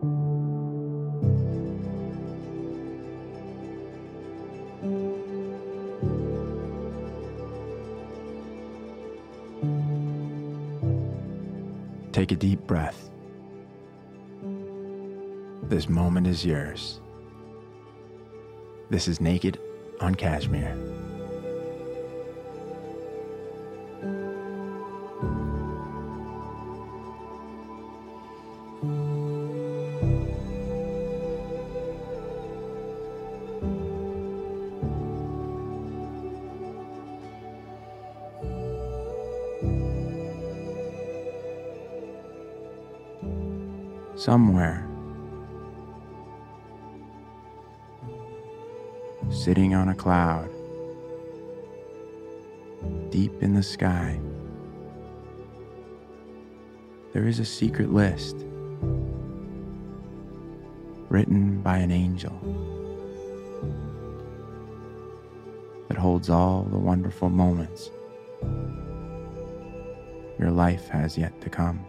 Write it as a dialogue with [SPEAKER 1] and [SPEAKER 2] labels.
[SPEAKER 1] Take a deep breath. This moment is yours. This is Naked on cashmere. thank you Somewhere, sitting on a cloud, deep in the sky, there is a secret list. Written by an angel. That holds all the wonderful moments your life has yet to come.